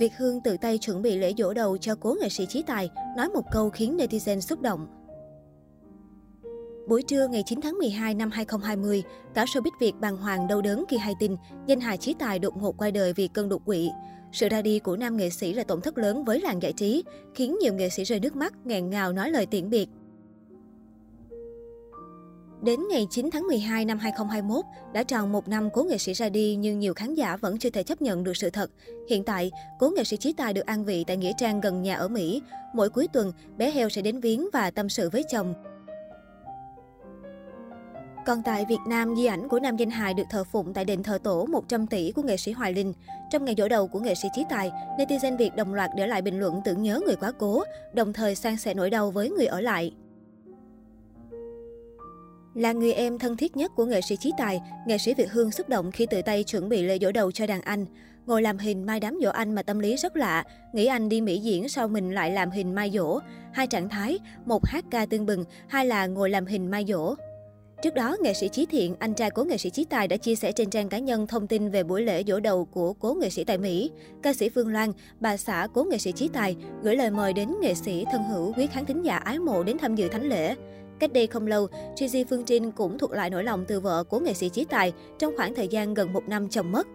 Việt Hương tự tay chuẩn bị lễ dỗ đầu cho cố nghệ sĩ Chí Tài, nói một câu khiến netizen xúc động. Buổi trưa ngày 9 tháng 12 năm 2020, cả showbiz Việt bàng hoàng đau đớn khi hay tin danh hài Chí Tài đột ngột qua đời vì cơn đột quỵ. Sự ra đi của nam nghệ sĩ là tổn thất lớn với làng giải trí, khiến nhiều nghệ sĩ rơi nước mắt, nghẹn ngào nói lời tiễn biệt. Đến ngày 9 tháng 12 năm 2021, đã tròn một năm cố nghệ sĩ ra đi nhưng nhiều khán giả vẫn chưa thể chấp nhận được sự thật. Hiện tại, cố nghệ sĩ Chí Tài được an vị tại Nghĩa Trang gần nhà ở Mỹ. Mỗi cuối tuần, bé heo sẽ đến viếng và tâm sự với chồng. Còn tại Việt Nam, di ảnh của nam danh hài được thờ phụng tại đền thờ tổ 100 tỷ của nghệ sĩ Hoài Linh. Trong ngày dỗ đầu của nghệ sĩ Chí Tài, netizen Việt đồng loạt để lại bình luận tưởng nhớ người quá cố, đồng thời san sẻ nỗi đau với người ở lại. Là người em thân thiết nhất của nghệ sĩ Chí Tài, nghệ sĩ Việt Hương xúc động khi tự tay chuẩn bị lễ dỗ đầu cho đàn anh. Ngồi làm hình mai đám dỗ anh mà tâm lý rất lạ, nghĩ anh đi Mỹ diễn sau mình lại làm hình mai dỗ. Hai trạng thái, một hát ca tương bừng, hai là ngồi làm hình mai dỗ. Trước đó, nghệ sĩ Chí Thiện, anh trai của nghệ sĩ Chí Tài đã chia sẻ trên trang cá nhân thông tin về buổi lễ dỗ đầu của cố nghệ sĩ tại Mỹ. Ca sĩ Phương Loan, bà xã cố nghệ sĩ Chí Tài, gửi lời mời đến nghệ sĩ thân hữu quý khán thính giả ái mộ đến tham dự thánh lễ. Cách đây không lâu, Gigi Phương Trinh cũng thuộc lại nỗi lòng từ vợ của nghệ sĩ Chí Tài trong khoảng thời gian gần một năm chồng mất.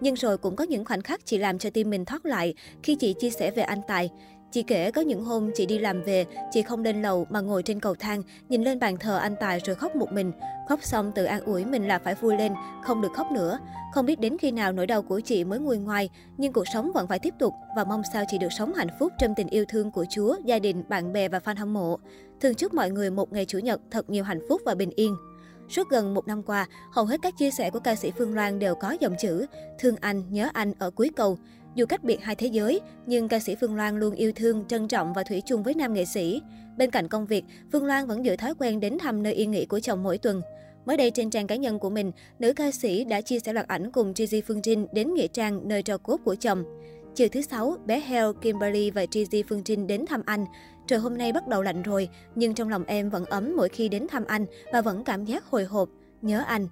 Nhưng rồi cũng có những khoảnh khắc chị làm cho tim mình thoát lại khi chị chia sẻ về anh Tài. Chị kể có những hôm chị đi làm về, chị không lên lầu mà ngồi trên cầu thang, nhìn lên bàn thờ anh Tài rồi khóc một mình. Khóc xong tự an ủi mình là phải vui lên, không được khóc nữa. Không biết đến khi nào nỗi đau của chị mới nguôi ngoai, nhưng cuộc sống vẫn phải tiếp tục và mong sao chị được sống hạnh phúc trong tình yêu thương của Chúa, gia đình, bạn bè và fan hâm mộ. Thường chúc mọi người một ngày Chủ nhật thật nhiều hạnh phúc và bình yên. Suốt gần một năm qua, hầu hết các chia sẻ của ca sĩ Phương Loan đều có dòng chữ Thương anh, nhớ anh ở cuối câu. Dù cách biệt hai thế giới, nhưng ca sĩ Phương Loan luôn yêu thương, trân trọng và thủy chung với nam nghệ sĩ. Bên cạnh công việc, Phương Loan vẫn giữ thói quen đến thăm nơi yên nghỉ của chồng mỗi tuần. Mới đây trên trang cá nhân của mình, nữ ca sĩ đã chia sẻ loạt ảnh cùng Gigi Phương Trinh đến nghĩa trang nơi trò cốt của chồng. Chiều thứ sáu, bé Hell, Kimberly và Gigi Phương Trinh đến thăm anh. Trời hôm nay bắt đầu lạnh rồi, nhưng trong lòng em vẫn ấm mỗi khi đến thăm anh và vẫn cảm giác hồi hộp, nhớ anh.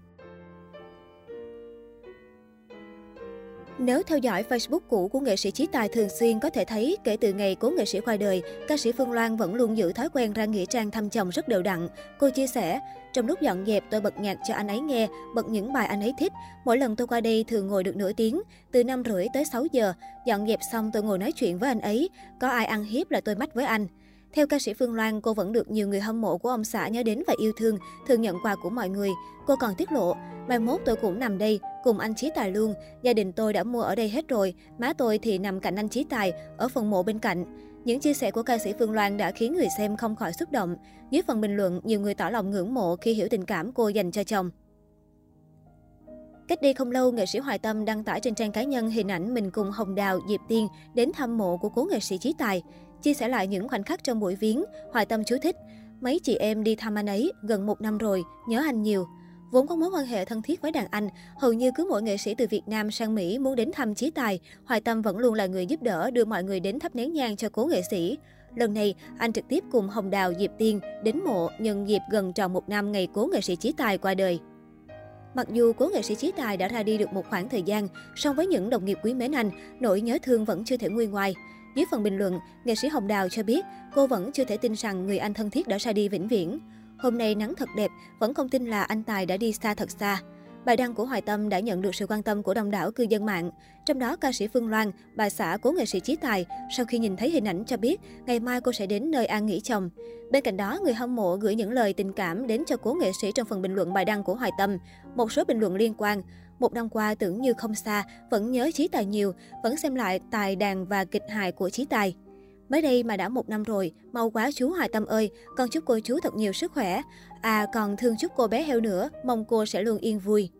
Nếu theo dõi Facebook cũ của nghệ sĩ Chí Tài thường xuyên có thể thấy kể từ ngày cố nghệ sĩ qua đời, ca sĩ Phương Loan vẫn luôn giữ thói quen ra nghĩa trang thăm chồng rất đều đặn. Cô chia sẻ, trong lúc dọn dẹp tôi bật nhạc cho anh ấy nghe, bật những bài anh ấy thích. Mỗi lần tôi qua đây thường ngồi được nửa tiếng, từ 5 rưỡi tới 6 giờ. Dọn dẹp xong tôi ngồi nói chuyện với anh ấy, có ai ăn hiếp là tôi mách với anh. Theo ca sĩ Phương Loan, cô vẫn được nhiều người hâm mộ của ông xã nhớ đến và yêu thương, thường nhận quà của mọi người. Cô còn tiết lộ, mai mốt tôi cũng nằm đây, cùng anh Chí Tài luôn. Gia đình tôi đã mua ở đây hết rồi, má tôi thì nằm cạnh anh Chí Tài, ở phần mộ bên cạnh. Những chia sẻ của ca sĩ Phương Loan đã khiến người xem không khỏi xúc động. Dưới phần bình luận, nhiều người tỏ lòng ngưỡng mộ khi hiểu tình cảm cô dành cho chồng. Cách đây không lâu, nghệ sĩ Hoài Tâm đăng tải trên trang cá nhân hình ảnh mình cùng Hồng Đào, Diệp Tiên đến thăm mộ của cố nghệ sĩ Chí Tài. Chia sẻ lại những khoảnh khắc trong buổi viếng, Hoài Tâm chú thích, mấy chị em đi thăm anh ấy gần một năm rồi, nhớ anh nhiều. Vốn có mối quan hệ thân thiết với đàn anh, hầu như cứ mỗi nghệ sĩ từ Việt Nam sang Mỹ muốn đến thăm Chí Tài, Hoài Tâm vẫn luôn là người giúp đỡ đưa mọi người đến thắp nén nhang cho cố nghệ sĩ. Lần này, anh trực tiếp cùng Hồng Đào, Diệp Tiên đến mộ nhân dịp gần tròn một năm ngày cố nghệ sĩ Chí Tài qua đời. Mặc dù cố nghệ sĩ Chí Tài đã ra đi được một khoảng thời gian, song với những đồng nghiệp quý mến anh, nỗi nhớ thương vẫn chưa thể nguôi ngoai. Dưới phần bình luận, nghệ sĩ Hồng Đào cho biết cô vẫn chưa thể tin rằng người anh thân thiết đã ra đi vĩnh viễn. Hôm nay nắng thật đẹp, vẫn không tin là anh Tài đã đi xa thật xa. Bài đăng của Hoài Tâm đã nhận được sự quan tâm của đông đảo cư dân mạng. Trong đó, ca sĩ Phương Loan, bà xã của nghệ sĩ Chí Tài, sau khi nhìn thấy hình ảnh cho biết ngày mai cô sẽ đến nơi an nghỉ chồng. Bên cạnh đó, người hâm mộ gửi những lời tình cảm đến cho cố nghệ sĩ trong phần bình luận bài đăng của Hoài Tâm. Một số bình luận liên quan, một năm qua tưởng như không xa, vẫn nhớ Chí Tài nhiều, vẫn xem lại tài đàn và kịch hài của Chí Tài. Mới đây mà đã một năm rồi, mau quá chú Hoài Tâm ơi, con chúc cô chú thật nhiều sức khỏe. À còn thương chúc cô bé heo nữa, mong cô sẽ luôn yên vui.